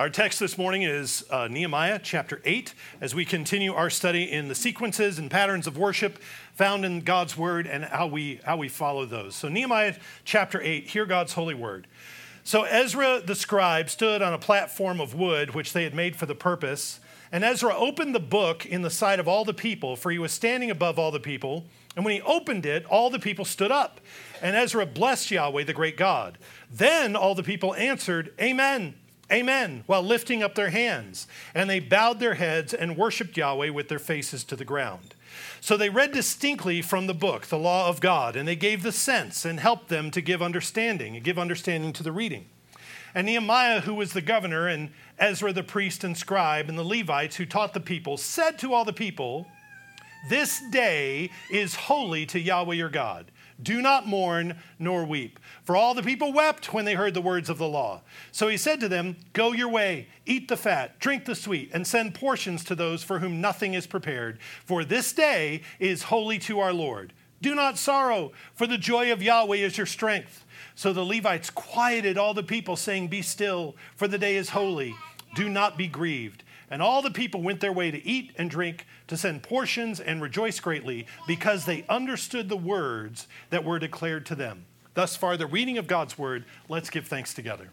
Our text this morning is uh, Nehemiah chapter 8 as we continue our study in the sequences and patterns of worship found in God's word and how we, how we follow those. So, Nehemiah chapter 8, hear God's holy word. So, Ezra the scribe stood on a platform of wood which they had made for the purpose. And Ezra opened the book in the sight of all the people, for he was standing above all the people. And when he opened it, all the people stood up. And Ezra blessed Yahweh, the great God. Then all the people answered, Amen. Amen, while lifting up their hands. And they bowed their heads and worshiped Yahweh with their faces to the ground. So they read distinctly from the book, the law of God, and they gave the sense and helped them to give understanding and give understanding to the reading. And Nehemiah, who was the governor, and Ezra the priest and scribe, and the Levites who taught the people, said to all the people, This day is holy to Yahweh your God. Do not mourn nor weep. For all the people wept when they heard the words of the law. So he said to them, Go your way, eat the fat, drink the sweet, and send portions to those for whom nothing is prepared. For this day is holy to our Lord. Do not sorrow, for the joy of Yahweh is your strength. So the Levites quieted all the people, saying, Be still, for the day is holy. Do not be grieved. And all the people went their way to eat and drink, to send portions and rejoice greatly, because they understood the words that were declared to them. Thus far, the reading of God's word. Let's give thanks together.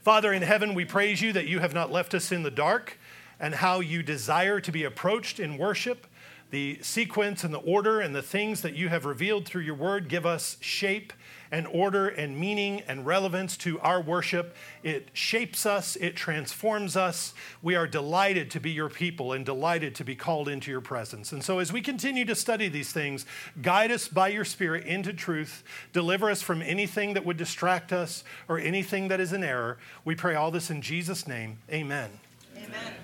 Father in heaven, we praise you that you have not left us in the dark and how you desire to be approached in worship. The sequence and the order and the things that you have revealed through your word give us shape and order and meaning and relevance to our worship. It shapes us, it transforms us. We are delighted to be your people and delighted to be called into your presence. And so, as we continue to study these things, guide us by your Spirit into truth, deliver us from anything that would distract us or anything that is an error. We pray all this in Jesus' name. Amen. Amen.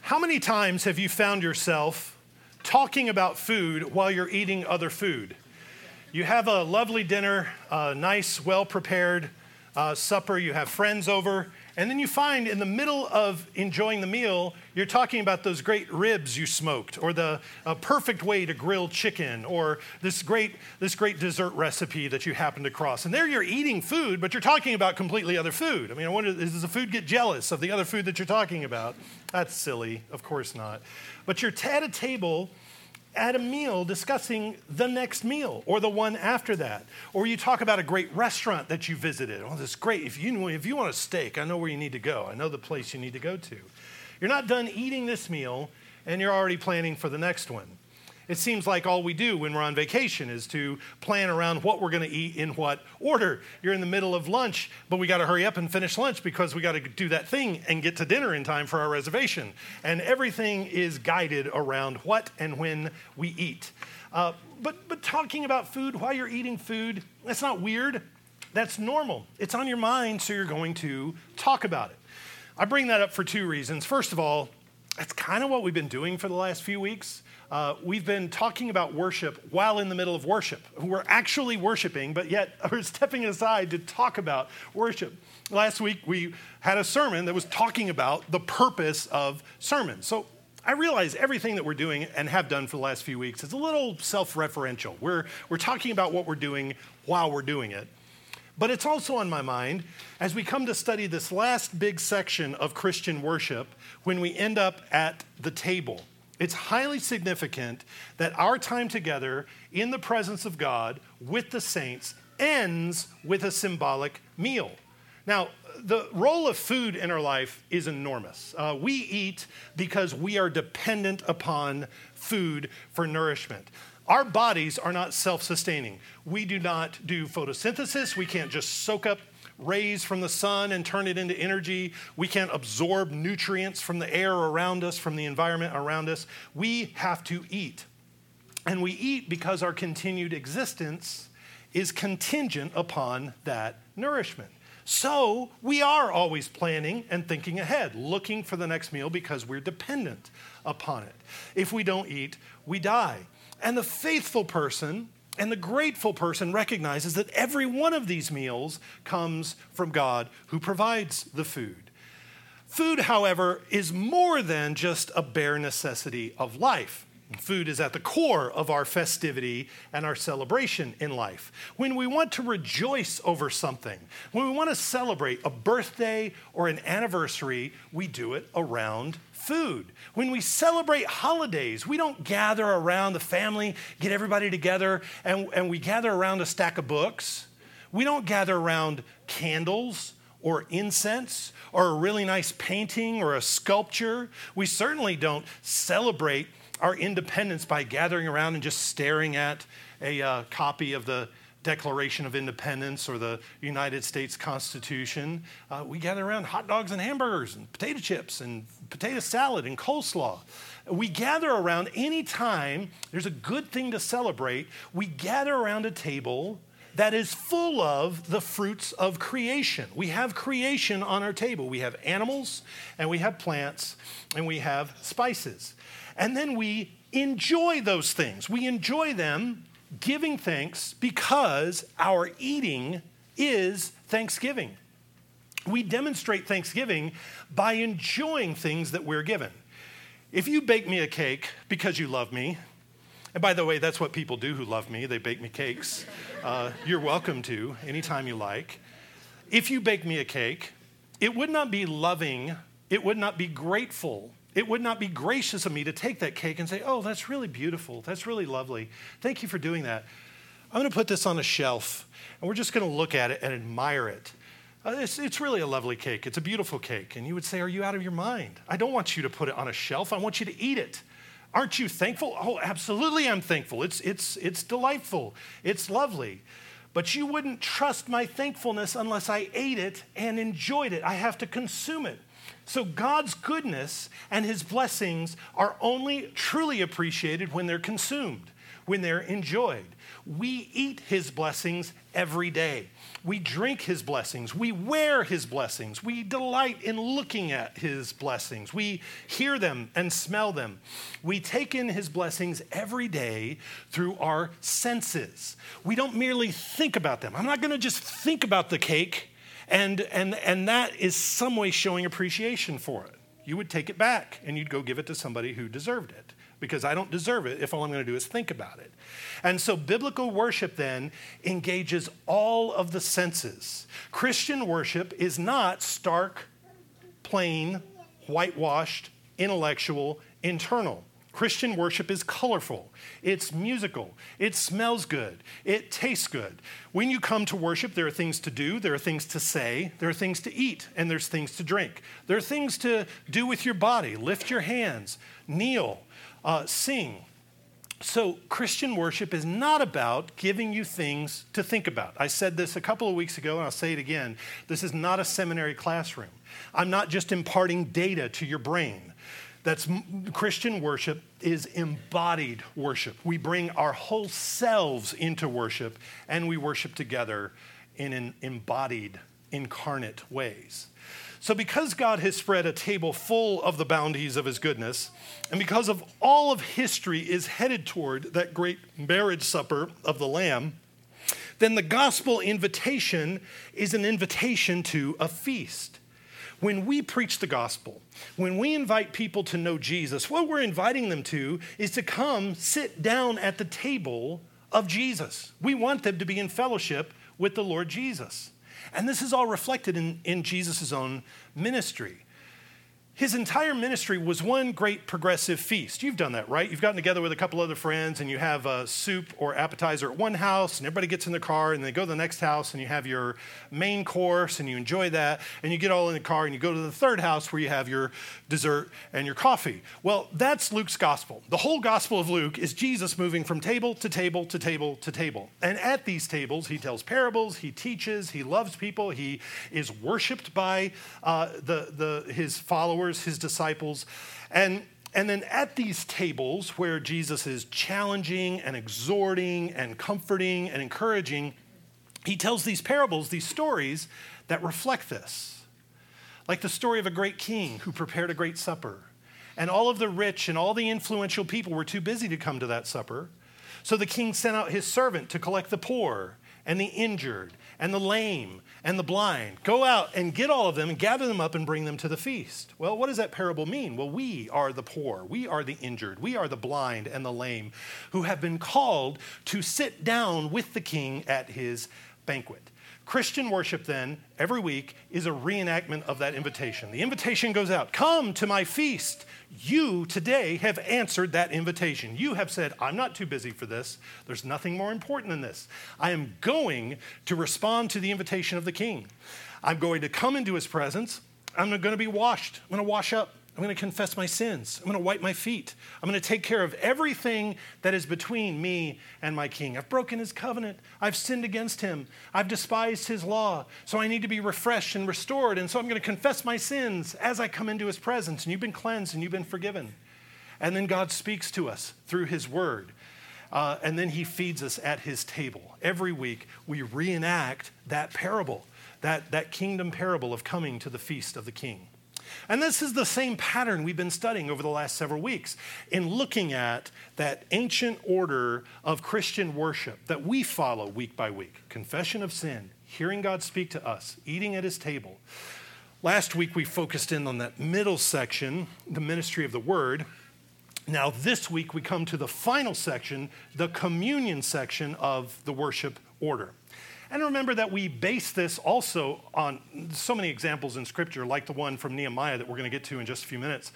How many times have you found yourself talking about food while you're eating other food? You have a lovely dinner, a nice, well prepared uh, supper, you have friends over, and then you find in the middle of enjoying the meal, you're talking about those great ribs you smoked, or the perfect way to grill chicken, or this great, this great dessert recipe that you happened across. And there you're eating food, but you're talking about completely other food. I mean, I wonder, does the food get jealous of the other food that you're talking about? That's silly. Of course not. But you're at a table at a meal discussing the next meal or the one after that. Or you talk about a great restaurant that you visited. Oh, this is great. If you, if you want a steak, I know where you need to go. I know the place you need to go to. You're not done eating this meal and you're already planning for the next one. It seems like all we do when we're on vacation is to plan around what we're going to eat in what order. You're in the middle of lunch, but we got to hurry up and finish lunch because we got to do that thing and get to dinner in time for our reservation. And everything is guided around what and when we eat. Uh, but, but talking about food while you're eating food, that's not weird. That's normal. It's on your mind, so you're going to talk about it. I bring that up for two reasons. First of all, that's kind of what we've been doing for the last few weeks. Uh, we've been talking about worship while in the middle of worship. We're actually worshiping, but yet we're stepping aside to talk about worship. Last week, we had a sermon that was talking about the purpose of sermons. So I realize everything that we're doing and have done for the last few weeks is a little self referential. We're, we're talking about what we're doing while we're doing it. But it's also on my mind as we come to study this last big section of Christian worship when we end up at the table. It's highly significant that our time together in the presence of God with the saints ends with a symbolic meal. Now, the role of food in our life is enormous. Uh, we eat because we are dependent upon food for nourishment. Our bodies are not self sustaining. We do not do photosynthesis. We can't just soak up rays from the sun and turn it into energy. We can't absorb nutrients from the air around us, from the environment around us. We have to eat. And we eat because our continued existence is contingent upon that nourishment. So we are always planning and thinking ahead, looking for the next meal because we're dependent upon it. If we don't eat, we die. And the faithful person and the grateful person recognizes that every one of these meals comes from God who provides the food. Food, however, is more than just a bare necessity of life. Food is at the core of our festivity and our celebration in life. When we want to rejoice over something, when we want to celebrate a birthday or an anniversary, we do it around food. When we celebrate holidays, we don't gather around the family, get everybody together, and, and we gather around a stack of books. We don't gather around candles or incense or a really nice painting or a sculpture. We certainly don't celebrate our independence by gathering around and just staring at a uh, copy of the Declaration of Independence or the United States Constitution. Uh, we gather around hot dogs and hamburgers and potato chips and potato salad and coleslaw. We gather around anytime there's a good thing to celebrate, we gather around a table that is full of the fruits of creation. We have creation on our table. We have animals and we have plants and we have spices. And then we enjoy those things. We enjoy them giving thanks because our eating is thanksgiving. We demonstrate thanksgiving by enjoying things that we're given. If you bake me a cake because you love me, and by the way, that's what people do who love me, they bake me cakes. Uh, you're welcome to anytime you like. If you bake me a cake, it would not be loving, it would not be grateful it would not be gracious of me to take that cake and say, Oh, that's really beautiful. That's really lovely. Thank you for doing that. I'm going to put this on a shelf and we're just going to look at it and admire it. Uh, it's, it's really a lovely cake. It's a beautiful cake. And you would say, Are you out of your mind? I don't want you to put it on a shelf. I want you to eat it. Aren't you thankful? Oh, absolutely, I'm thankful. It's, it's, it's delightful. It's lovely. But you wouldn't trust my thankfulness unless I ate it and enjoyed it. I have to consume it. So God's goodness and his blessings are only truly appreciated when they're consumed, when they're enjoyed. We eat his blessings every day. We drink his blessings. We wear his blessings. We delight in looking at his blessings. We hear them and smell them. We take in his blessings every day through our senses. We don't merely think about them. I'm not going to just think about the cake and, and, and that is some way showing appreciation for it. You would take it back and you'd go give it to somebody who deserved it because I don't deserve it if all I'm going to do is think about it. And so biblical worship then engages all of the senses. Christian worship is not stark, plain, whitewashed, intellectual, internal. Christian worship is colorful, it's musical, it smells good, it tastes good. When you come to worship, there are things to do, there are things to say, there are things to eat, and there's things to drink. There are things to do with your body lift your hands, kneel, uh, sing. So, Christian worship is not about giving you things to think about. I said this a couple of weeks ago, and I'll say it again. This is not a seminary classroom. I'm not just imparting data to your brain. That's Christian worship is embodied worship. We bring our whole selves into worship and we worship together in an embodied, incarnate ways. So, because God has spread a table full of the bounties of his goodness, and because of all of history is headed toward that great marriage supper of the Lamb, then the gospel invitation is an invitation to a feast. When we preach the gospel, when we invite people to know Jesus, what we're inviting them to is to come sit down at the table of Jesus. We want them to be in fellowship with the Lord Jesus. And this is all reflected in, in Jesus' own ministry. His entire ministry was one great progressive feast. You've done that, right? You've gotten together with a couple other friends and you have a soup or appetizer at one house, and everybody gets in the car and they go to the next house and you have your main course and you enjoy that. And you get all in the car and you go to the third house where you have your dessert and your coffee. Well, that's Luke's gospel. The whole gospel of Luke is Jesus moving from table to table to table to table. And at these tables, he tells parables, he teaches, he loves people, he is worshiped by uh, the, the, his followers his disciples. And, and then at these tables where Jesus is challenging and exhorting and comforting and encouraging, he tells these parables, these stories that reflect this. Like the story of a great king who prepared a great supper. And all of the rich and all the influential people were too busy to come to that supper. So the king sent out his servant to collect the poor and the injured and the lame and the blind. Go out and get all of them and gather them up and bring them to the feast. Well, what does that parable mean? Well, we are the poor, we are the injured, we are the blind and the lame who have been called to sit down with the king at his banquet. Christian worship, then, every week is a reenactment of that invitation. The invitation goes out Come to my feast. You today have answered that invitation. You have said, I'm not too busy for this. There's nothing more important than this. I am going to respond to the invitation of the king. I'm going to come into his presence. I'm going to be washed. I'm going to wash up. I'm going to confess my sins. I'm going to wipe my feet. I'm going to take care of everything that is between me and my king. I've broken his covenant. I've sinned against him. I've despised his law. So I need to be refreshed and restored. And so I'm going to confess my sins as I come into his presence. And you've been cleansed and you've been forgiven. And then God speaks to us through his word. Uh, and then he feeds us at his table. Every week, we reenact that parable, that, that kingdom parable of coming to the feast of the king. And this is the same pattern we've been studying over the last several weeks in looking at that ancient order of Christian worship that we follow week by week confession of sin, hearing God speak to us, eating at his table. Last week we focused in on that middle section, the ministry of the word. Now, this week we come to the final section, the communion section of the worship order. And remember that we base this also on so many examples in Scripture, like the one from Nehemiah that we're going to get to in just a few minutes,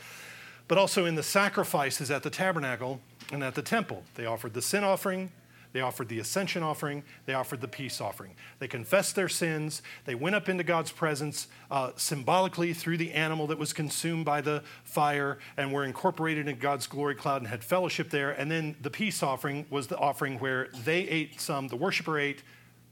but also in the sacrifices at the tabernacle and at the temple. They offered the sin offering, they offered the ascension offering, they offered the peace offering. They confessed their sins, they went up into God's presence uh, symbolically through the animal that was consumed by the fire and were incorporated in God's glory cloud and had fellowship there. And then the peace offering was the offering where they ate some, the worshiper ate,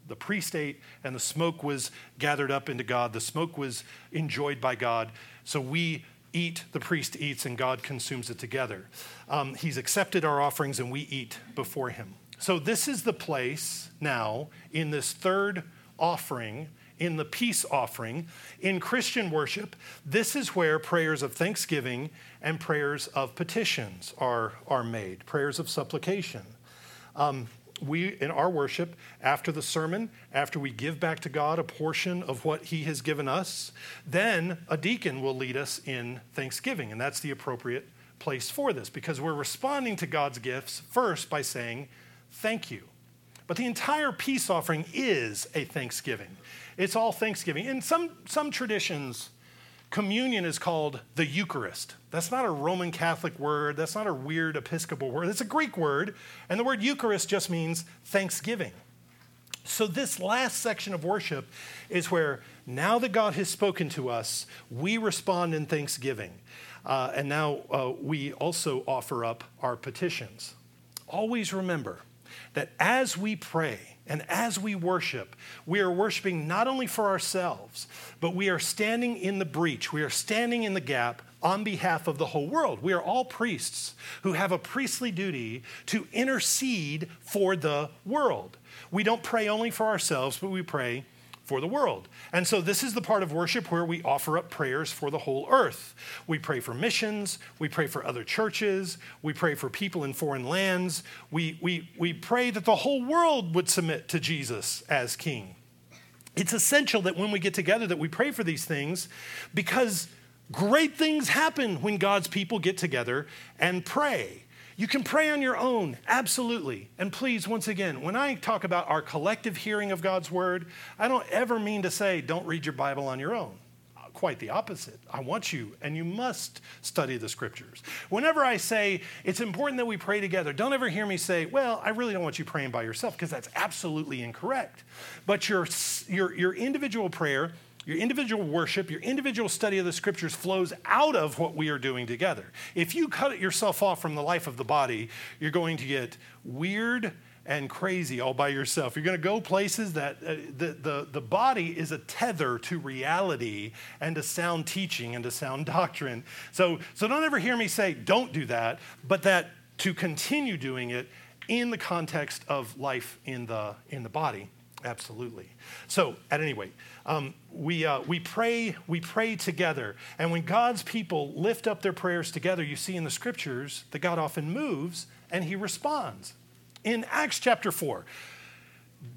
the priest ate, and the smoke was gathered up into God. The smoke was enjoyed by God. So we eat, the priest eats, and God consumes it together. Um, he's accepted our offerings, and we eat before him. So this is the place now in this third offering. In the peace offering, in Christian worship, this is where prayers of thanksgiving and prayers of petitions are, are made, prayers of supplication. Um, we, in our worship, after the sermon, after we give back to God a portion of what He has given us, then a deacon will lead us in thanksgiving. And that's the appropriate place for this because we're responding to God's gifts first by saying, Thank you. But the entire peace offering is a thanksgiving. It's all thanksgiving. In some, some traditions, Communion is called the Eucharist. That's not a Roman Catholic word. That's not a weird Episcopal word. It's a Greek word. And the word Eucharist just means thanksgiving. So, this last section of worship is where now that God has spoken to us, we respond in thanksgiving. Uh, and now uh, we also offer up our petitions. Always remember that as we pray, and as we worship, we are worshiping not only for ourselves, but we are standing in the breach. We are standing in the gap on behalf of the whole world. We are all priests who have a priestly duty to intercede for the world. We don't pray only for ourselves, but we pray for the world. And so, this is the part of worship where we offer up prayers for the whole earth. We pray for missions, we pray for other churches, we pray for people in foreign lands, we, we, we pray that the whole world would submit to Jesus as king. It's essential that when we get together that we pray for these things because great things happen when God's people get together and pray. You can pray on your own, absolutely. And please, once again, when I talk about our collective hearing of God's word, I don't ever mean to say don't read your Bible on your own. Quite the opposite. I want you, and you must study the scriptures. Whenever I say it's important that we pray together, don't ever hear me say, well, I really don't want you praying by yourself, because that's absolutely incorrect. But your, your, your individual prayer your individual worship, your individual study of the scriptures flows out of what we are doing together. If you cut yourself off from the life of the body, you're going to get weird and crazy all by yourself. You're going to go places that uh, the, the, the body is a tether to reality and to sound teaching and to sound doctrine. So, so don't ever hear me say, don't do that, but that to continue doing it in the context of life in the, in the body. Absolutely. So, at any rate, um, we, uh, we, pray, we pray together. And when God's people lift up their prayers together, you see in the scriptures that God often moves and he responds. In Acts chapter 4,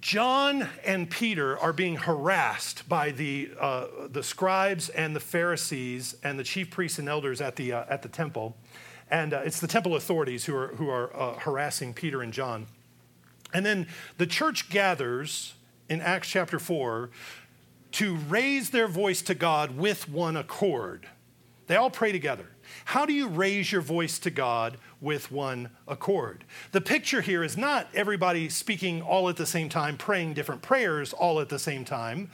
John and Peter are being harassed by the, uh, the scribes and the Pharisees and the chief priests and elders at the, uh, at the temple. And uh, it's the temple authorities who are, who are uh, harassing Peter and John. And then the church gathers in Acts chapter 4 to raise their voice to God with one accord. They all pray together. How do you raise your voice to God with one accord? The picture here is not everybody speaking all at the same time, praying different prayers all at the same time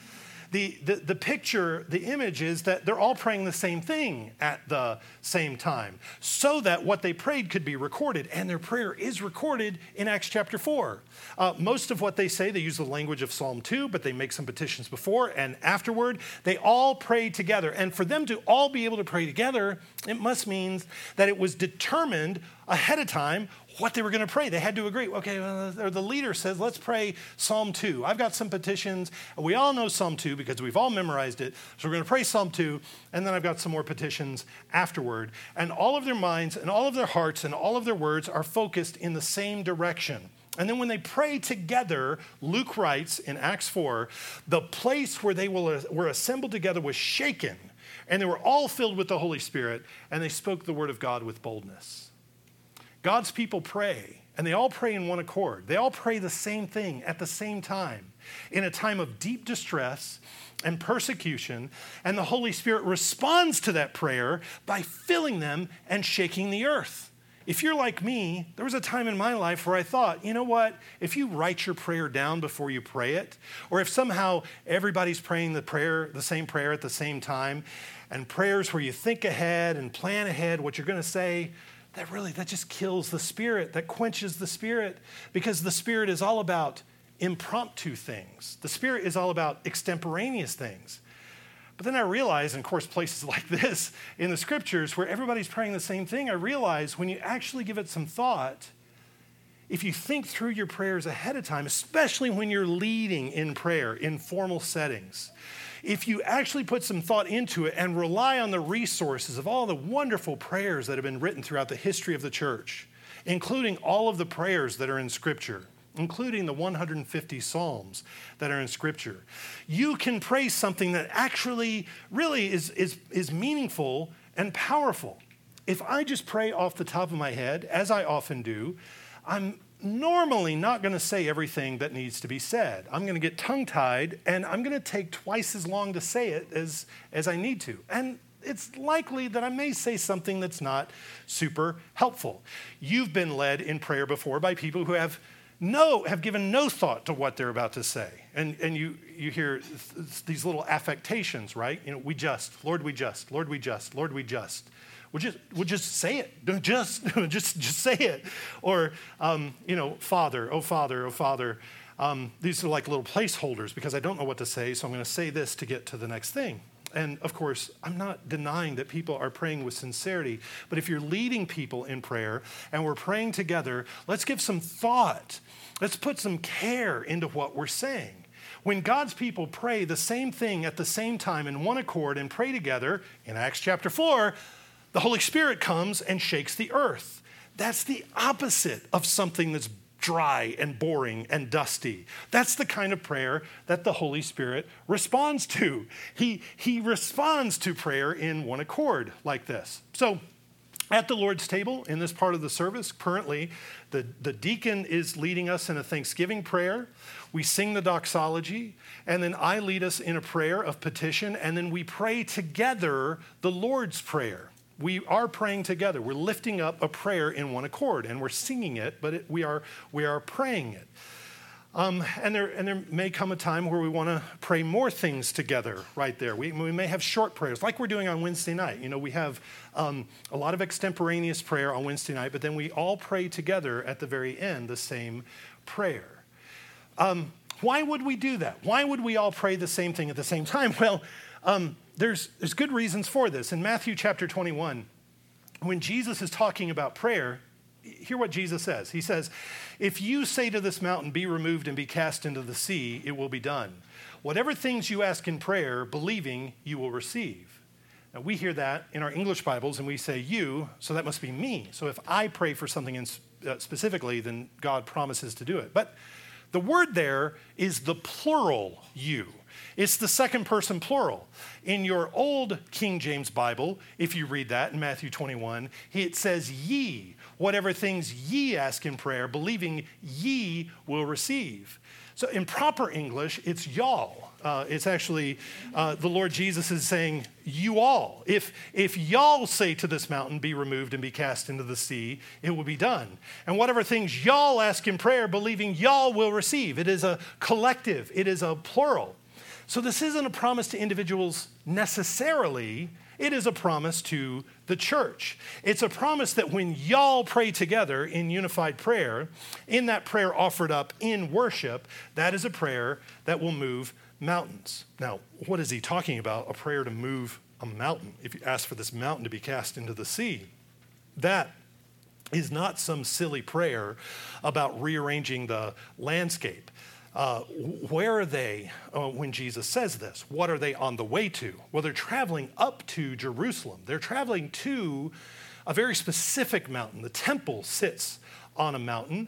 the, the, the picture, the image is that they're all praying the same thing at the same time so that what they prayed could be recorded. And their prayer is recorded in Acts chapter 4. Uh, most of what they say, they use the language of Psalm 2, but they make some petitions before and afterward. They all pray together. And for them to all be able to pray together, it must mean that it was determined ahead of time what they were going to pray. They had to agree. Okay, the leader says, let's pray Psalm 2. I've got some petitions. We all know Psalm 2 because we've all memorized it. So we're going to pray Psalm 2, and then I've got some more petitions afterward. And all of their minds and all of their hearts and all of their words are focused in the same direction. And then when they pray together, Luke writes in Acts 4 the place where they were assembled together was shaken, and they were all filled with the Holy Spirit, and they spoke the word of God with boldness. God's people pray, and they all pray in one accord. They all pray the same thing at the same time in a time of deep distress and persecution, and the Holy Spirit responds to that prayer by filling them and shaking the earth. If you're like me, there was a time in my life where I thought, you know what? If you write your prayer down before you pray it, or if somehow everybody's praying the prayer, the same prayer at the same time, and prayers where you think ahead and plan ahead what you're going to say, that really that just kills the spirit that quenches the spirit because the spirit is all about impromptu things. The spirit is all about extemporaneous things. But then i realize and of course places like this in the scriptures where everybody's praying the same thing i realize when you actually give it some thought if you think through your prayers ahead of time especially when you're leading in prayer in formal settings if you actually put some thought into it and rely on the resources of all the wonderful prayers that have been written throughout the history of the church, including all of the prayers that are in Scripture, including the 150 Psalms that are in Scripture, you can pray something that actually really is, is, is meaningful and powerful. If I just pray off the top of my head, as I often do, I'm normally not going to say everything that needs to be said. I'm going to get tongue tied and I'm going to take twice as long to say it as, as I need to. And it's likely that I may say something that's not super helpful. You've been led in prayer before by people who have no have given no thought to what they're about to say and, and you, you hear th- these little affectations right you know we just lord we just lord we just lord we just We'll just, we'll just say it. Just, just, just say it. Or, um, you know, Father, oh Father, oh Father. Um, these are like little placeholders because I don't know what to say, so I'm going to say this to get to the next thing. And of course, I'm not denying that people are praying with sincerity, but if you're leading people in prayer and we're praying together, let's give some thought. Let's put some care into what we're saying. When God's people pray the same thing at the same time in one accord and pray together, in Acts chapter 4, the Holy Spirit comes and shakes the earth. That's the opposite of something that's dry and boring and dusty. That's the kind of prayer that the Holy Spirit responds to. He, he responds to prayer in one accord like this. So, at the Lord's table, in this part of the service, currently, the, the deacon is leading us in a thanksgiving prayer. We sing the doxology, and then I lead us in a prayer of petition, and then we pray together the Lord's Prayer we are praying together. We're lifting up a prayer in one accord, and we're singing it, but it, we, are, we are praying it. Um, and, there, and there may come a time where we want to pray more things together right there. We, we may have short prayers, like we're doing on Wednesday night. You know, we have um, a lot of extemporaneous prayer on Wednesday night, but then we all pray together at the very end the same prayer. Um, why would we do that? Why would we all pray the same thing at the same time? Well, um, there's, there's good reasons for this. In Matthew chapter 21, when Jesus is talking about prayer, hear what Jesus says. He says, If you say to this mountain, Be removed and be cast into the sea, it will be done. Whatever things you ask in prayer, believing, you will receive. Now, we hear that in our English Bibles and we say you, so that must be me. So if I pray for something in, uh, specifically, then God promises to do it. But The word there is the plural you. It's the second person plural. In your old King James Bible, if you read that in Matthew 21, it says, Ye, whatever things ye ask in prayer, believing ye will receive. So in proper English, it's y'all. Uh, it's actually uh, the Lord Jesus is saying, You all. If, if y'all say to this mountain, Be removed and be cast into the sea, it will be done. And whatever things y'all ask in prayer, believing y'all will receive. It is a collective, it is a plural. So this isn't a promise to individuals necessarily, it is a promise to the church. It's a promise that when y'all pray together in unified prayer, in that prayer offered up in worship, that is a prayer that will move mountains. Now, what is he talking about? A prayer to move a mountain. If you ask for this mountain to be cast into the sea, that is not some silly prayer about rearranging the landscape. Uh, where are they uh, when Jesus says this? What are they on the way to? Well, they're traveling up to Jerusalem. They're traveling to a very specific mountain. The temple sits on a mountain,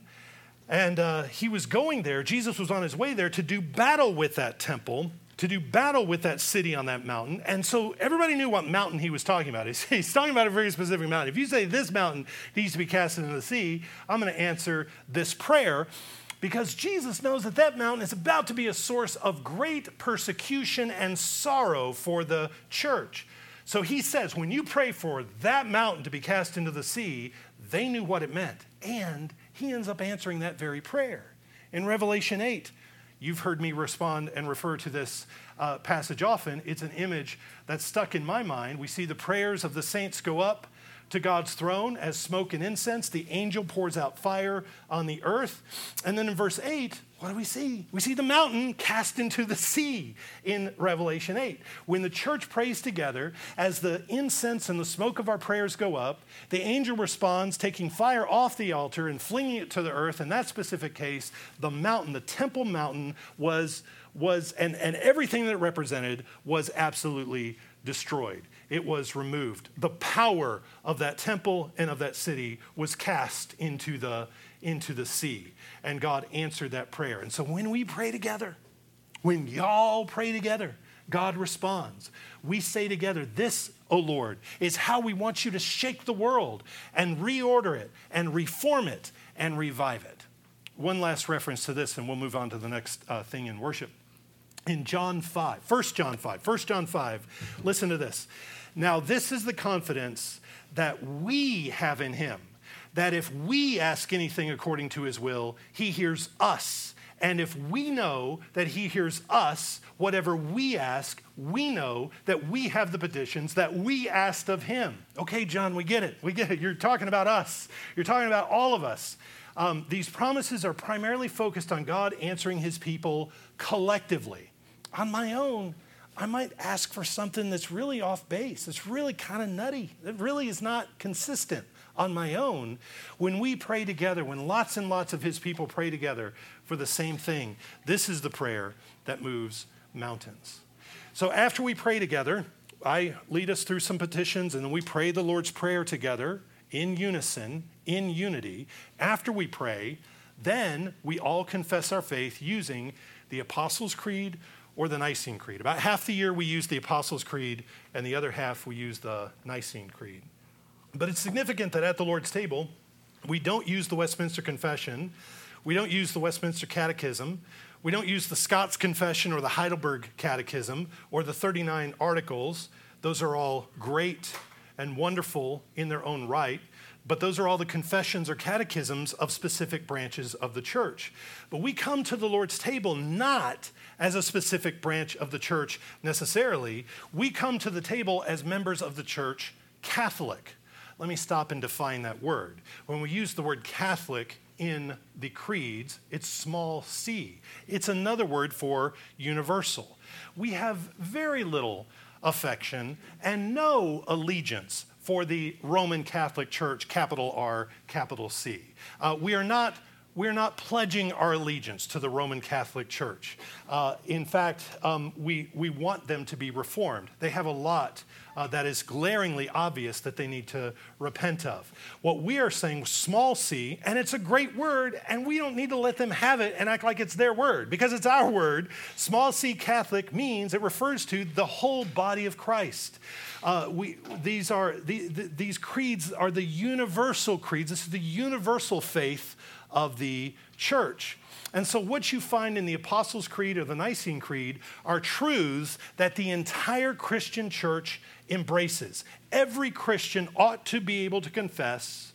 and uh, he was going there, Jesus was on his way there to do battle with that temple, to do battle with that city on that mountain. And so everybody knew what mountain he was talking about. He's, he's talking about a very specific mountain. If you say this mountain needs to be cast into the sea, I'm going to answer this prayer because Jesus knows that that mountain is about to be a source of great persecution and sorrow for the church. So he says, when you pray for that mountain to be cast into the sea, they knew what it meant. And he ends up answering that very prayer. In Revelation 8, you've heard me respond and refer to this uh, passage often. It's an image that's stuck in my mind. We see the prayers of the saints go up to God's throne as smoke and incense. The angel pours out fire on the earth. And then in verse 8, what do we see? We see the mountain cast into the sea in Revelation 8. When the church prays together, as the incense and the smoke of our prayers go up, the angel responds, taking fire off the altar and flinging it to the earth. In that specific case, the mountain, the temple mountain, was, was and, and everything that it represented was absolutely destroyed it was removed. The power of that temple and of that city was cast into the, into the sea. And God answered that prayer. And so when we pray together, when y'all pray together, God responds. We say together, This, O Lord, is how we want you to shake the world and reorder it and reform it and revive it. One last reference to this, and we'll move on to the next uh, thing in worship. In John 5, 1 John 5, 1 John 5, listen to this. Now, this is the confidence that we have in him that if we ask anything according to his will, he hears us. And if we know that he hears us, whatever we ask, we know that we have the petitions that we asked of him. Okay, John, we get it. We get it. You're talking about us, you're talking about all of us. Um, these promises are primarily focused on God answering his people collectively. On my own, I might ask for something that's really off base, that's really kind of nutty, that really is not consistent on my own. When we pray together, when lots and lots of his people pray together for the same thing, this is the prayer that moves mountains. So after we pray together, I lead us through some petitions and then we pray the Lord's Prayer together in unison, in unity. After we pray, then we all confess our faith using the Apostles' Creed or the Nicene Creed. About half the year we use the Apostles' Creed, and the other half we use the Nicene Creed. But it's significant that at the Lord's table, we don't use the Westminster Confession, we don't use the Westminster Catechism, we don't use the Scots Confession or the Heidelberg Catechism or the 39 Articles. Those are all great and wonderful in their own right. But those are all the confessions or catechisms of specific branches of the church. But we come to the Lord's table not as a specific branch of the church necessarily. We come to the table as members of the church Catholic. Let me stop and define that word. When we use the word Catholic in the creeds, it's small c. It's another word for universal. We have very little affection and no allegiance for the Roman Catholic Church, capital R, capital C. Uh, we are not we're not pledging our allegiance to the Roman Catholic Church. Uh, in fact, um, we, we want them to be reformed. They have a lot uh, that is glaringly obvious that they need to repent of. What we are saying, small c, and it's a great word, and we don't need to let them have it and act like it's their word because it's our word. Small c Catholic means it refers to the whole body of Christ. Uh, we, these, are, the, the, these creeds are the universal creeds. This is the universal faith of the church. And so, what you find in the Apostles' Creed or the Nicene Creed are truths that the entire Christian church embraces. Every Christian ought to be able to confess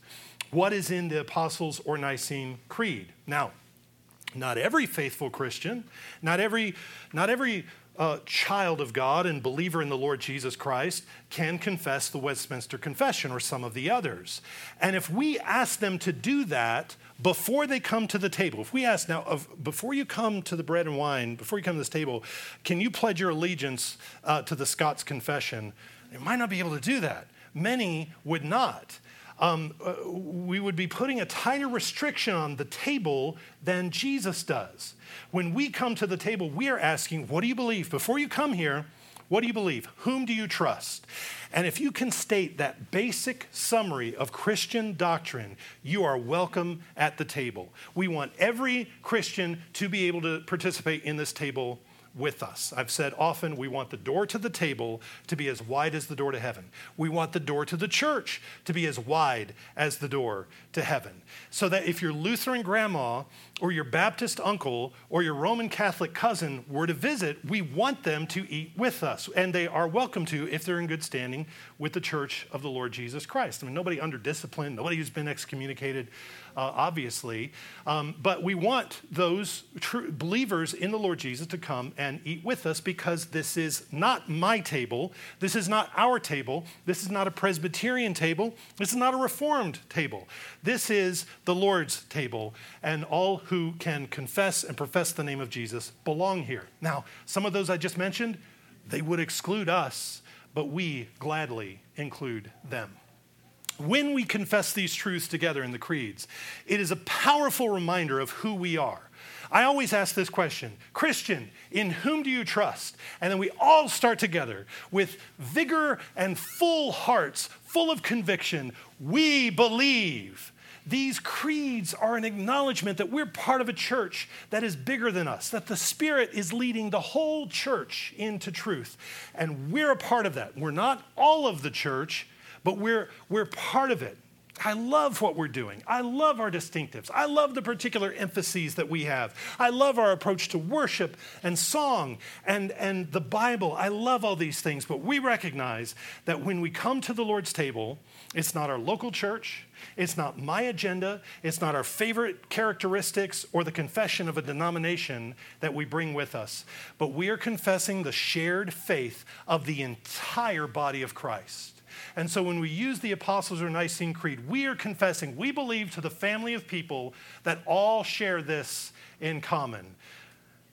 what is in the Apostles' or Nicene Creed. Now, not every faithful Christian, not every, not every uh, child of God and believer in the Lord Jesus Christ can confess the Westminster Confession or some of the others. And if we ask them to do that before they come to the table, if we ask now, of, before you come to the bread and wine, before you come to this table, can you pledge your allegiance uh, to the Scots Confession? They might not be able to do that. Many would not. Um, uh, we would be putting a tighter restriction on the table than Jesus does. When we come to the table, we are asking, What do you believe? Before you come here, what do you believe? Whom do you trust? And if you can state that basic summary of Christian doctrine, you are welcome at the table. We want every Christian to be able to participate in this table with us. I've said often we want the door to the table to be as wide as the door to heaven. We want the door to the church to be as wide as the door to heaven. So that if your Lutheran grandma or your Baptist uncle or your Roman Catholic cousin were to visit, we want them to eat with us. And they are welcome to if they're in good standing with the church of the Lord Jesus Christ. I mean, nobody under discipline, nobody who's been excommunicated uh, obviously. Um, but we want those true believers in the Lord Jesus to come and eat with us because this is not my table. This is not our table. This is not a Presbyterian table. This is not a Reformed table. This is the Lord's table, and all who can confess and profess the name of Jesus belong here. Now, some of those I just mentioned, they would exclude us, but we gladly include them. When we confess these truths together in the creeds, it is a powerful reminder of who we are. I always ask this question Christian, in whom do you trust? And then we all start together with vigor and full hearts, full of conviction. We believe. These creeds are an acknowledgement that we're part of a church that is bigger than us, that the Spirit is leading the whole church into truth. And we're a part of that. We're not all of the church, but we're, we're part of it. I love what we're doing. I love our distinctives. I love the particular emphases that we have. I love our approach to worship and song and, and the Bible. I love all these things, but we recognize that when we come to the Lord's table, it's not our local church, it's not my agenda, it's not our favorite characteristics or the confession of a denomination that we bring with us, but we are confessing the shared faith of the entire body of Christ. And so when we use the Apostles' or Nicene Creed, we are confessing we believe to the family of people that all share this in common.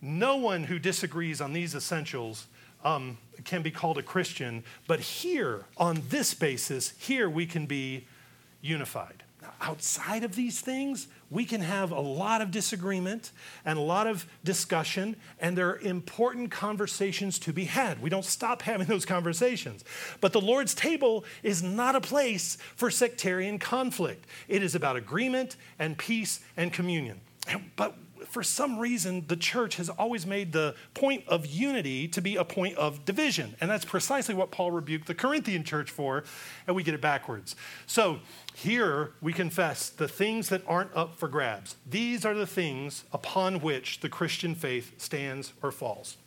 No one who disagrees on these essentials um, can be called a Christian, but here, on this basis, here we can be unified. Outside of these things, we can have a lot of disagreement and a lot of discussion, and there are important conversations to be had. We don't stop having those conversations. But the Lord's table is not a place for sectarian conflict, it is about agreement and peace and communion. But for some reason, the church has always made the point of unity to be a point of division. And that's precisely what Paul rebuked the Corinthian church for, and we get it backwards. So here we confess the things that aren't up for grabs. These are the things upon which the Christian faith stands or falls.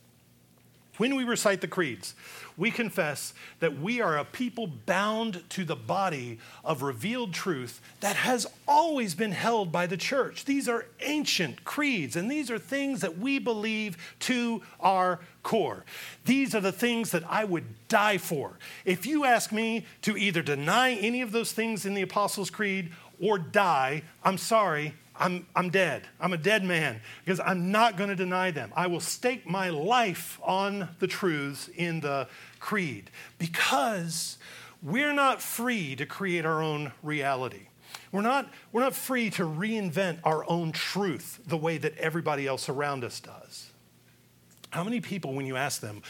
When we recite the creeds, we confess that we are a people bound to the body of revealed truth that has always been held by the church. These are ancient creeds, and these are things that we believe to our core. These are the things that I would die for. If you ask me to either deny any of those things in the Apostles' Creed or die, I'm sorry, I'm, I'm dead. I'm a dead man because I'm not going to deny them. I will stake my life on the truths in the creed because we're not free to create our own reality. We're not, we're not free to reinvent our own truth the way that everybody else around us does. How many people, when you ask them,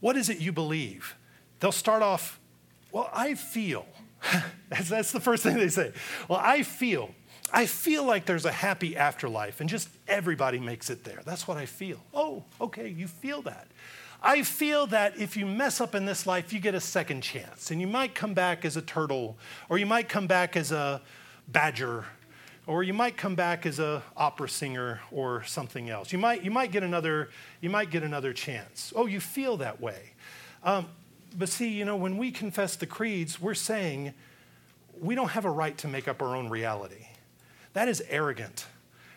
what is it you believe? They'll start off, well, I feel. that's, that's the first thing they say. Well, I feel. I feel like there's a happy afterlife and just everybody makes it there. That's what I feel. Oh, okay, you feel that. I feel that if you mess up in this life, you get a second chance. And you might come back as a turtle, or you might come back as a badger, or you might come back as a opera singer or something else. You might, you might, get, another, you might get another chance. Oh, you feel that way. Um, but see, you know, when we confess the creeds, we're saying we don't have a right to make up our own reality. That is arrogant.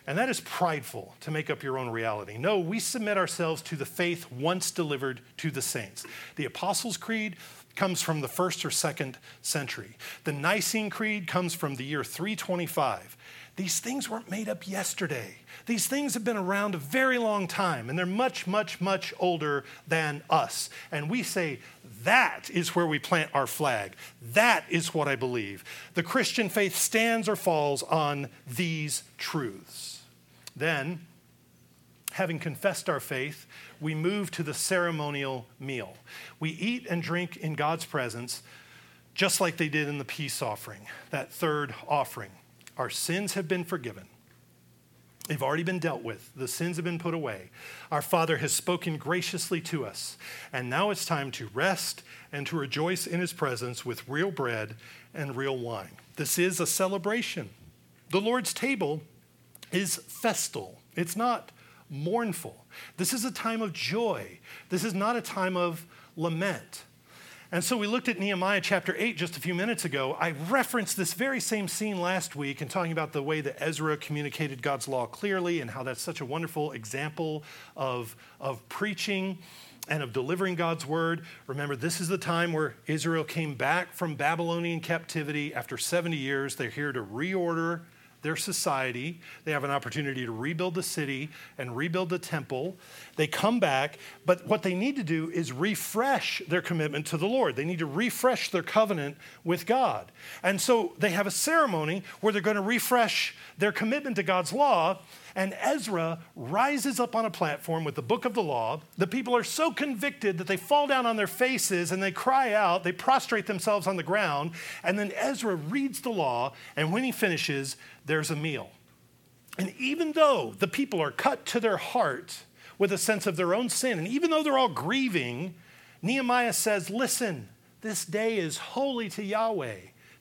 And that is prideful to make up your own reality. No, we submit ourselves to the faith once delivered to the saints. The Apostles' Creed comes from the first or second century, the Nicene Creed comes from the year 325. These things weren't made up yesterday. These things have been around a very long time, and they're much, much, much older than us. And we say, that is where we plant our flag. That is what I believe. The Christian faith stands or falls on these truths. Then, having confessed our faith, we move to the ceremonial meal. We eat and drink in God's presence, just like they did in the peace offering, that third offering. Our sins have been forgiven. They've already been dealt with. The sins have been put away. Our Father has spoken graciously to us. And now it's time to rest and to rejoice in His presence with real bread and real wine. This is a celebration. The Lord's table is festal, it's not mournful. This is a time of joy. This is not a time of lament. And so we looked at Nehemiah chapter 8 just a few minutes ago. I referenced this very same scene last week in talking about the way that Ezra communicated God's law clearly and how that's such a wonderful example of, of preaching and of delivering God's word. Remember, this is the time where Israel came back from Babylonian captivity after 70 years. They're here to reorder their society. They have an opportunity to rebuild the city and rebuild the temple. They come back, but what they need to do is refresh their commitment to the Lord. They need to refresh their covenant with God. And so they have a ceremony where they're going to refresh their commitment to God's law. And Ezra rises up on a platform with the book of the law. The people are so convicted that they fall down on their faces and they cry out, they prostrate themselves on the ground. And then Ezra reads the law, and when he finishes, there's a meal. And even though the people are cut to their heart with a sense of their own sin, and even though they're all grieving, Nehemiah says, Listen, this day is holy to Yahweh.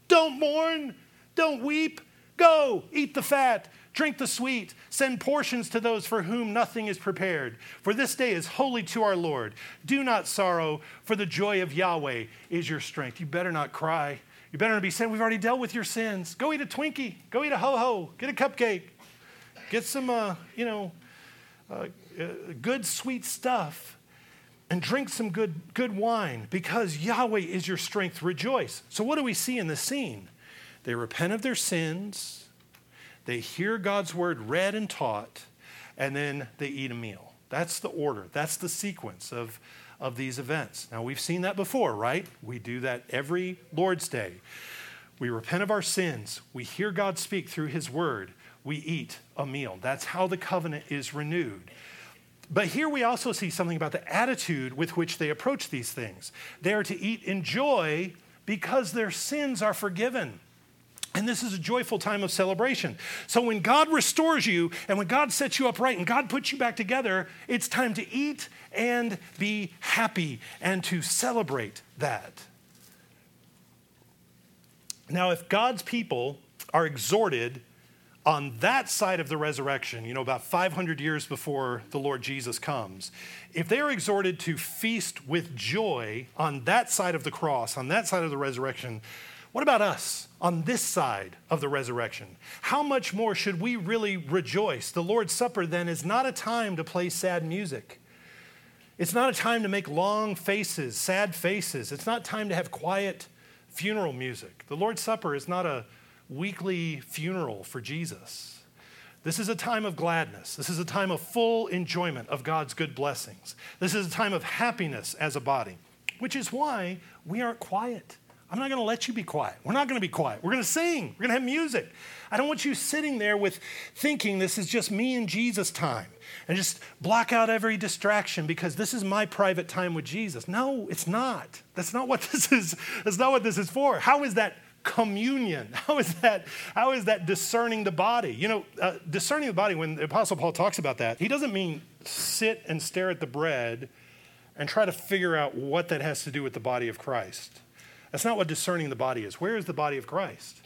Don't mourn, don't weep, go, eat the fat, drink the sweet, send portions to those for whom nothing is prepared. For this day is holy to our Lord. Do not sorrow, for the joy of Yahweh is your strength. You better not cry. You better not be saying, We've already dealt with your sins. Go eat a Twinkie. Go eat a Ho Ho. Get a cupcake. Get some, uh, you know, uh, uh, good sweet stuff and drink some good, good wine because Yahweh is your strength. Rejoice. So, what do we see in the scene? They repent of their sins, they hear God's word read and taught, and then they eat a meal. That's the order, that's the sequence of, of these events. Now, we've seen that before, right? We do that every Lord's Day. We repent of our sins, we hear God speak through His word, we eat a meal. That's how the covenant is renewed. But here we also see something about the attitude with which they approach these things. They are to eat in joy because their sins are forgiven. And this is a joyful time of celebration. So when God restores you and when God sets you up right and God puts you back together, it's time to eat and be happy and to celebrate that. Now, if God's people are exhorted on that side of the resurrection, you know, about 500 years before the Lord Jesus comes, if they are exhorted to feast with joy on that side of the cross, on that side of the resurrection, what about us on this side of the resurrection? How much more should we really rejoice? The Lord's Supper then is not a time to play sad music. It's not a time to make long faces, sad faces. It's not time to have quiet funeral music. The Lord's Supper is not a weekly funeral for Jesus. This is a time of gladness. This is a time of full enjoyment of God's good blessings. This is a time of happiness as a body, which is why we aren't quiet. I'm not going to let you be quiet. We're not going to be quiet. We're going to sing. We're going to have music. I don't want you sitting there with thinking this is just me and Jesus time and just block out every distraction because this is my private time with Jesus. No, it's not. That's not what this is. That's not what this is for. How is that communion? How is that? How is that discerning the body? You know, uh, discerning the body. When the Apostle Paul talks about that, he doesn't mean sit and stare at the bread and try to figure out what that has to do with the body of Christ. That's not what discerning the body is. Where is the body of Christ?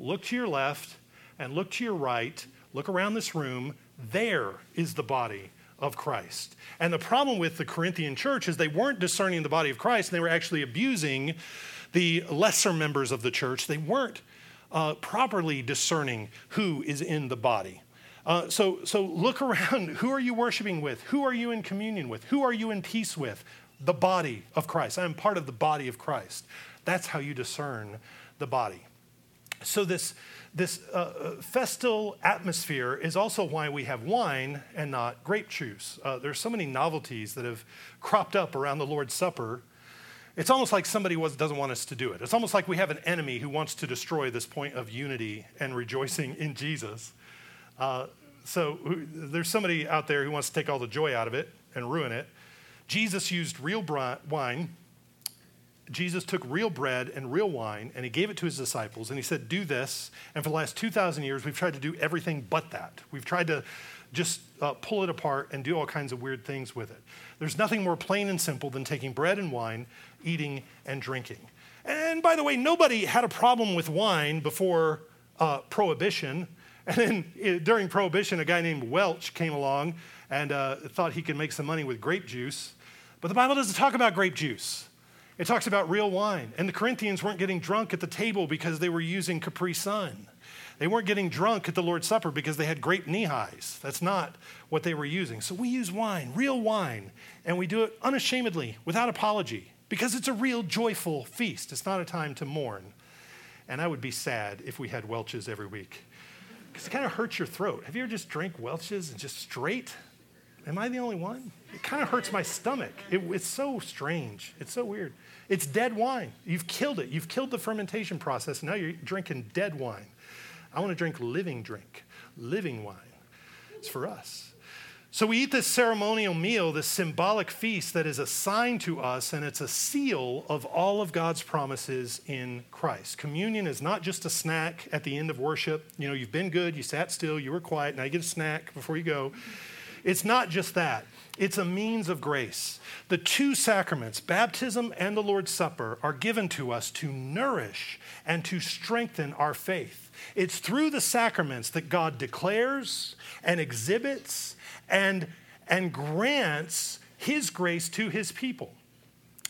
Look to your left and look to your right. Look around this room. There is the body of Christ. And the problem with the Corinthian church is they weren't discerning the body of Christ, and they were actually abusing the lesser members of the church. They weren't uh, properly discerning who is in the body. Uh, so, so look around. Who are you worshiping with? Who are you in communion with? Who are you in peace with? The body of Christ. I'm part of the body of Christ. That's how you discern the body. So, this, this uh, uh, festal atmosphere is also why we have wine and not grape juice. Uh, there's so many novelties that have cropped up around the Lord's Supper. It's almost like somebody was, doesn't want us to do it. It's almost like we have an enemy who wants to destroy this point of unity and rejoicing in Jesus. Uh, so there's somebody out there who wants to take all the joy out of it and ruin it. Jesus used real wine Jesus took real bread and real wine and he gave it to his disciples and he said, Do this. And for the last 2,000 years, we've tried to do everything but that. We've tried to just uh, pull it apart and do all kinds of weird things with it. There's nothing more plain and simple than taking bread and wine, eating and drinking. And by the way, nobody had a problem with wine before uh, Prohibition. And then uh, during Prohibition, a guy named Welch came along and uh, thought he could make some money with grape juice. But the Bible doesn't talk about grape juice. It talks about real wine. And the Corinthians weren't getting drunk at the table because they were using Capri Sun. They weren't getting drunk at the Lord's Supper because they had grape Nehis. That's not what they were using. So we use wine, real wine, and we do it unashamedly, without apology, because it's a real joyful feast. It's not a time to mourn. And I would be sad if we had Welch's every week because it kind of hurts your throat. Have you ever just drank Welch's and just straight? Am I the only one? It kind of hurts my stomach. It, it's so strange. It's so weird. It's dead wine. You've killed it. You've killed the fermentation process. Now you're drinking dead wine. I want to drink living drink, living wine. It's for us. So we eat this ceremonial meal, this symbolic feast that is a sign to us, and it's a seal of all of God's promises in Christ. Communion is not just a snack at the end of worship. You know, you've been good, you sat still, you were quiet, now you get a snack before you go. It's not just that, it's a means of grace. The two sacraments, baptism and the Lord's Supper, are given to us to nourish and to strengthen our faith. It's through the sacraments that God declares and exhibits and, and grants his grace to his people.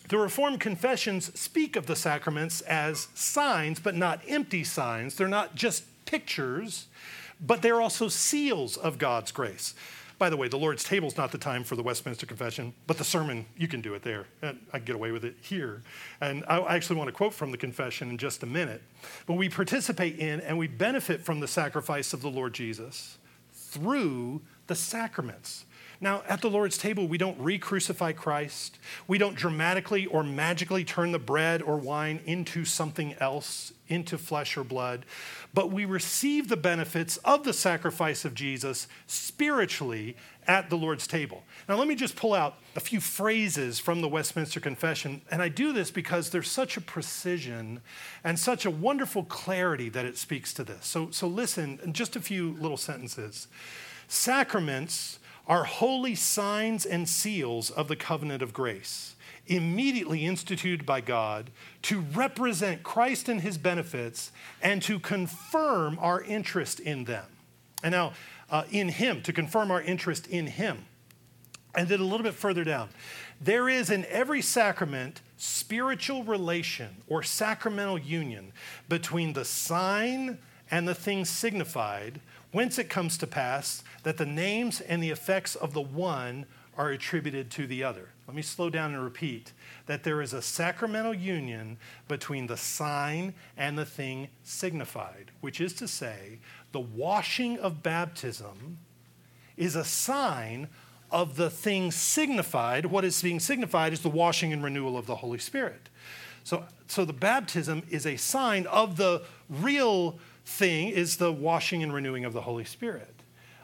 The Reformed confessions speak of the sacraments as signs, but not empty signs. They're not just pictures, but they're also seals of God's grace. By the way, the Lord's table is not the time for the Westminster Confession, but the sermon, you can do it there. Uh, I get away with it here. And I actually want to quote from the confession in just a minute. But we participate in and we benefit from the sacrifice of the Lord Jesus through the sacraments. Now, at the Lord's table, we don't re crucify Christ. We don't dramatically or magically turn the bread or wine into something else, into flesh or blood, but we receive the benefits of the sacrifice of Jesus spiritually at the Lord's table. Now, let me just pull out a few phrases from the Westminster Confession, and I do this because there's such a precision and such a wonderful clarity that it speaks to this. So, so listen, just a few little sentences. Sacraments are holy signs and seals of the covenant of grace, immediately instituted by God to represent Christ and his benefits and to confirm our interest in them. And now, uh, in him, to confirm our interest in him. And then a little bit further down, there is in every sacrament spiritual relation or sacramental union between the sign and the thing signified whence it comes to pass that the names and the effects of the one are attributed to the other. Let me slow down and repeat that there is a sacramental union between the sign and the thing signified, which is to say, the washing of baptism is a sign of the thing signified. What is being signified is the washing and renewal of the Holy Spirit. So, so the baptism is a sign of the real thing is the washing and renewing of the Holy Spirit.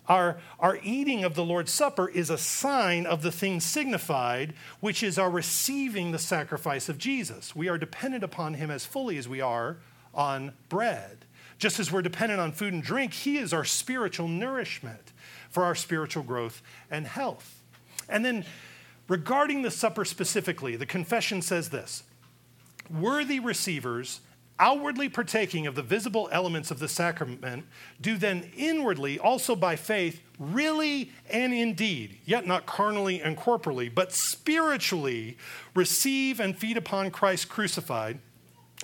Our, our eating of the Lord's Supper is a sign of the thing signified, which is our receiving the sacrifice of Jesus. We are dependent upon him as fully as we are on bread. Just as we're dependent on food and drink, he is our spiritual nourishment for our spiritual growth and health. And then, regarding the supper specifically, the confession says this Worthy receivers outwardly partaking of the visible elements of the sacrament, do then inwardly, also by faith, really and indeed, yet not carnally and corporally, but spiritually, receive and feed upon Christ crucified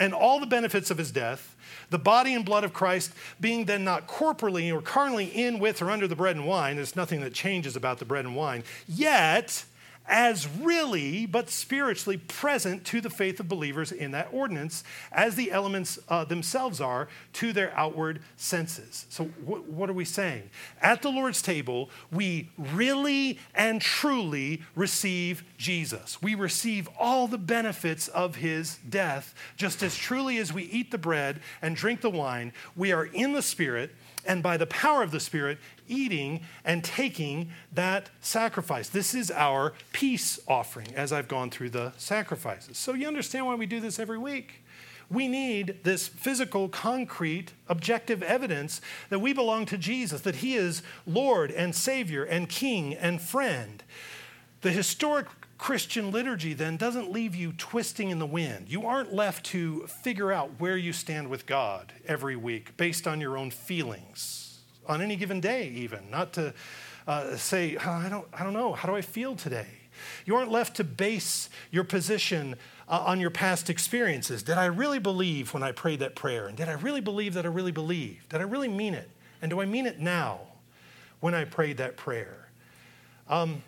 and all the benefits of his death, the body and blood of Christ being then not corporally or carnally in with or under the bread and wine. There's nothing that changes about the bread and wine. Yet, as really, but spiritually present to the faith of believers in that ordinance, as the elements uh, themselves are to their outward senses. So, wh- what are we saying? At the Lord's table, we really and truly receive Jesus. We receive all the benefits of his death, just as truly as we eat the bread and drink the wine. We are in the Spirit and by the power of the Spirit, eating and taking that sacrifice. This is our peace offering as I've gone through the sacrifices. So you understand why we do this every week. We need this physical, concrete, objective evidence that we belong to Jesus, that He is Lord and Savior and King and friend. The historic Christian liturgy then doesn't leave you twisting in the wind. You aren't left to figure out where you stand with God every week based on your own feelings, on any given day, even. Not to uh, say, oh, I, don't, I don't know, how do I feel today? You aren't left to base your position uh, on your past experiences. Did I really believe when I prayed that prayer? And did I really believe that I really believed? Did I really mean it? And do I mean it now when I prayed that prayer? Um,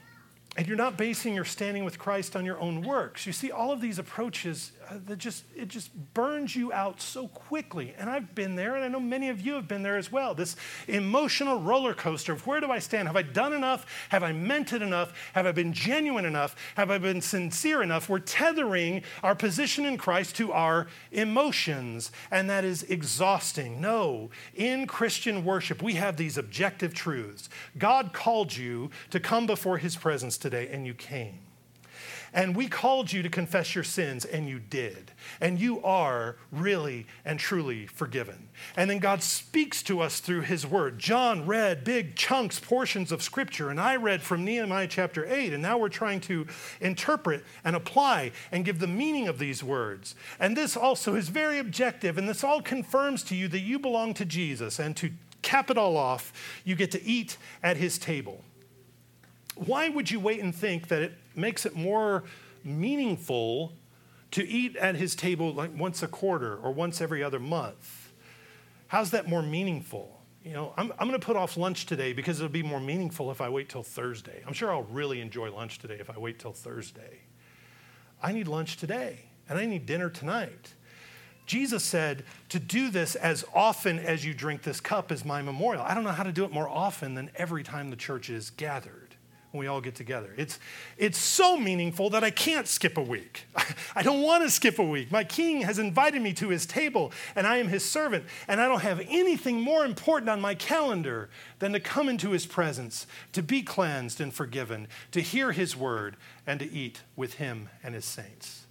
and you're not basing your standing with Christ on your own works. You see, all of these approaches, that just, it just burns you out so quickly. And I've been there, and I know many of you have been there as well. This emotional roller coaster of where do I stand? Have I done enough? Have I meant it enough? Have I been genuine enough? Have I been sincere enough? We're tethering our position in Christ to our emotions, and that is exhausting. No, in Christian worship, we have these objective truths. God called you to come before his presence today, and you came. And we called you to confess your sins, and you did. And you are really and truly forgiven. And then God speaks to us through His Word. John read big chunks, portions of Scripture, and I read from Nehemiah chapter 8. And now we're trying to interpret and apply and give the meaning of these words. And this also is very objective, and this all confirms to you that you belong to Jesus. And to cap it all off, you get to eat at His table why would you wait and think that it makes it more meaningful to eat at his table like once a quarter or once every other month? How's that more meaningful? You know, I'm, I'm going to put off lunch today because it'll be more meaningful if I wait till Thursday. I'm sure I'll really enjoy lunch today if I wait till Thursday. I need lunch today, and I need dinner tonight. Jesus said, To do this as often as you drink this cup is my memorial. I don't know how to do it more often than every time the church is gathered when we all get together. It's, it's so meaningful that I can't skip a week. I don't want to skip a week. My king has invited me to his table, and I am his servant, and I don't have anything more important on my calendar than to come into his presence, to be cleansed and forgiven, to hear his word, and to eat with him and his saints.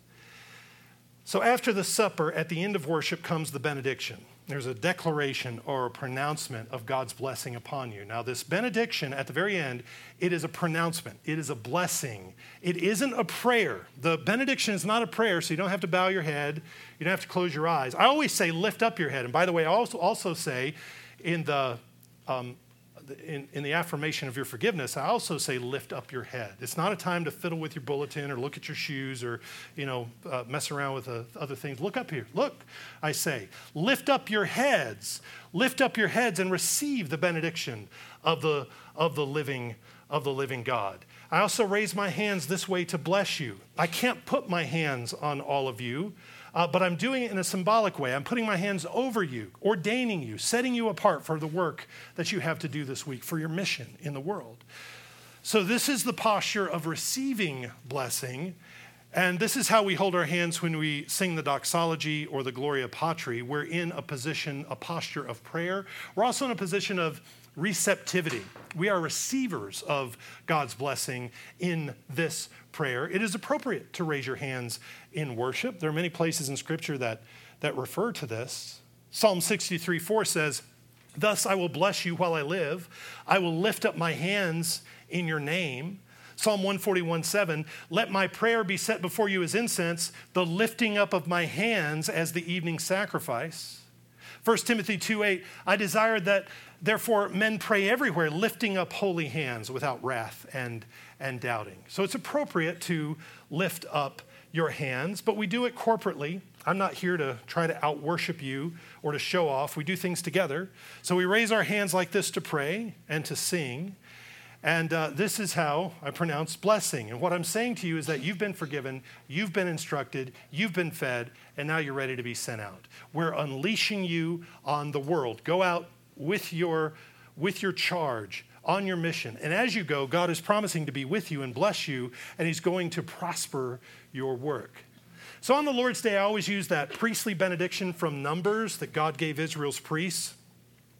So after the supper, at the end of worship, comes the benediction there's a declaration or a pronouncement of God's blessing upon you. Now, this benediction at the very end, it is a pronouncement, it is a blessing. It isn't a prayer. The benediction is not a prayer, so you don't have to bow your head, you don't have to close your eyes. I always say, lift up your head. And by the way, I also, also say in the um, in, in, the affirmation of your forgiveness, I also say lift up your head. It's not a time to fiddle with your bulletin or look at your shoes or, you know, uh, mess around with uh, other things. Look up here. Look, I say, lift up your heads. Lift up your heads and receive the benediction of the, of the living of the living God. I also raise my hands this way to bless you. I can't put my hands on all of you uh, but I'm doing it in a symbolic way. I'm putting my hands over you, ordaining you, setting you apart for the work that you have to do this week, for your mission in the world. So, this is the posture of receiving blessing. And this is how we hold our hands when we sing the doxology or the Gloria Patri. We're in a position, a posture of prayer. We're also in a position of receptivity. We are receivers of God's blessing in this prayer. It is appropriate to raise your hands in worship. There are many places in Scripture that, that refer to this. Psalm 63 4 says, Thus I will bless you while I live. I will lift up my hands in your name. Psalm 141 7, let my prayer be set before you as incense, the lifting up of my hands as the evening sacrifice. 1 Timothy 2 8, I desire that therefore men pray everywhere, lifting up holy hands without wrath and, and doubting. So it's appropriate to lift up your hands, but we do it corporately. I'm not here to try to out worship you or to show off. We do things together. So we raise our hands like this to pray and to sing. And uh, this is how I pronounce blessing. And what I'm saying to you is that you've been forgiven, you've been instructed, you've been fed, and now you're ready to be sent out. We're unleashing you on the world. Go out with your, with your charge on your mission. And as you go, God is promising to be with you and bless you, and He's going to prosper your work. So on the Lord's Day, I always use that priestly benediction from Numbers that God gave Israel's priests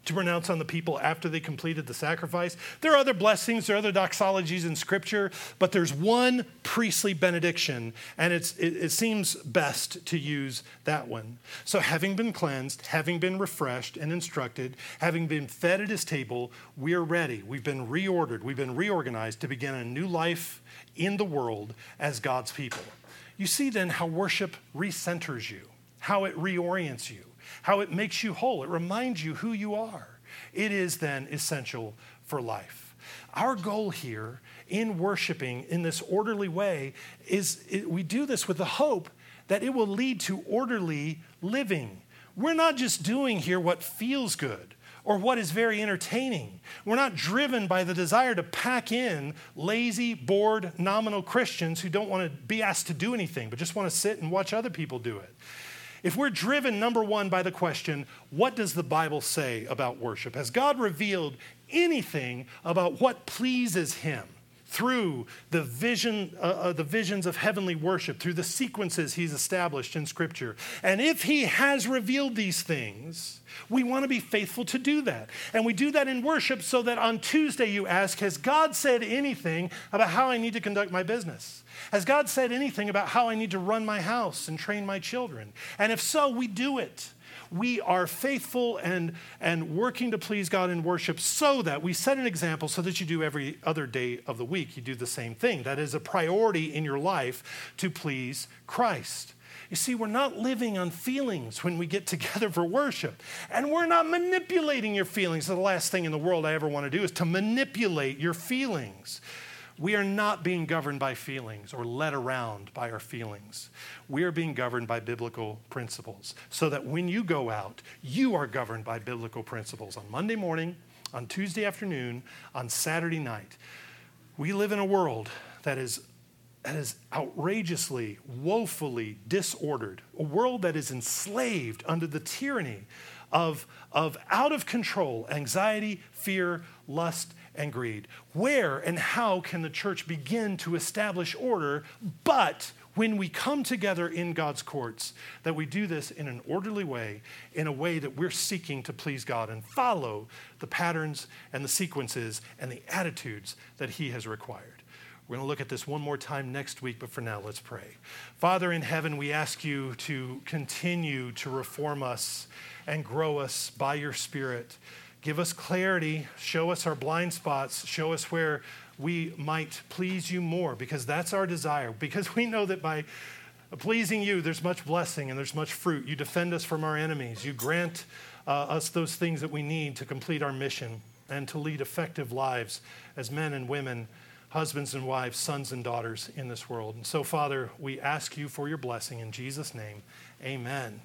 to pronounce on the people after they completed the sacrifice. There are other blessings, there are other doxologies in Scripture, but there's one priestly benediction, and it, it, seems best to use that one. So, having been cleansed, having been refreshed and instructed, having been fed at his table, we are ready. We've been reordered, we've been reorganized to begin a new life in the world as God's people. You see then how worship recenters you, how it reorients you how it makes you whole. It reminds you who you are. It is then essential for life. Our goal here in worshiping in this orderly way is it, we do this with the hope that it will lead to orderly living. We're not just doing here what feels good or what is very entertaining. We're not driven by the desire to pack in lazy, bored, nominal Christians who don't want to be asked to do anything, but just want to sit and watch other people do it. If we're driven, number one, by the question, what does the Bible say about worship? Has God revealed anything about what pleases Him? through the vision uh, uh, the visions of heavenly worship through the sequences he's established in scripture and if he has revealed these things we want to be faithful to do that and we do that in worship so that on tuesday you ask has god said anything about how i need to conduct my business has God said anything about how I need to run my house and train my children? And if so, we do it. We are faithful and, and working to please God in worship so that we set an example so that you do every other day of the week. You do the same thing. That is a priority in your life to please Christ. You see, we're not living on feelings when we get together for worship. And we're not manipulating your feelings. The last thing in the world I ever want to do is to manipulate your feelings. We are not being governed by feelings or led around by our feelings. We are being governed by biblical principles so that when you go out, you are governed by biblical principles on Monday morning, on Tuesday afternoon, on Saturday night. We live in a world that is that is outrageously, woefully disordered, a world that is enslaved under the tyranny of, of out of control anxiety, fear, lust, and greed. Where and how can the church begin to establish order? But when we come together in God's courts, that we do this in an orderly way, in a way that we're seeking to please God and follow the patterns and the sequences and the attitudes that He has required. We're going to look at this one more time next week, but for now, let's pray. Father in heaven, we ask you to continue to reform us and grow us by your Spirit. Give us clarity, show us our blind spots, show us where we might please you more, because that's our desire. Because we know that by pleasing you, there's much blessing and there's much fruit. You defend us from our enemies, you grant uh, us those things that we need to complete our mission and to lead effective lives as men and women, husbands and wives, sons and daughters in this world. And so, Father, we ask you for your blessing in Jesus' name. Amen.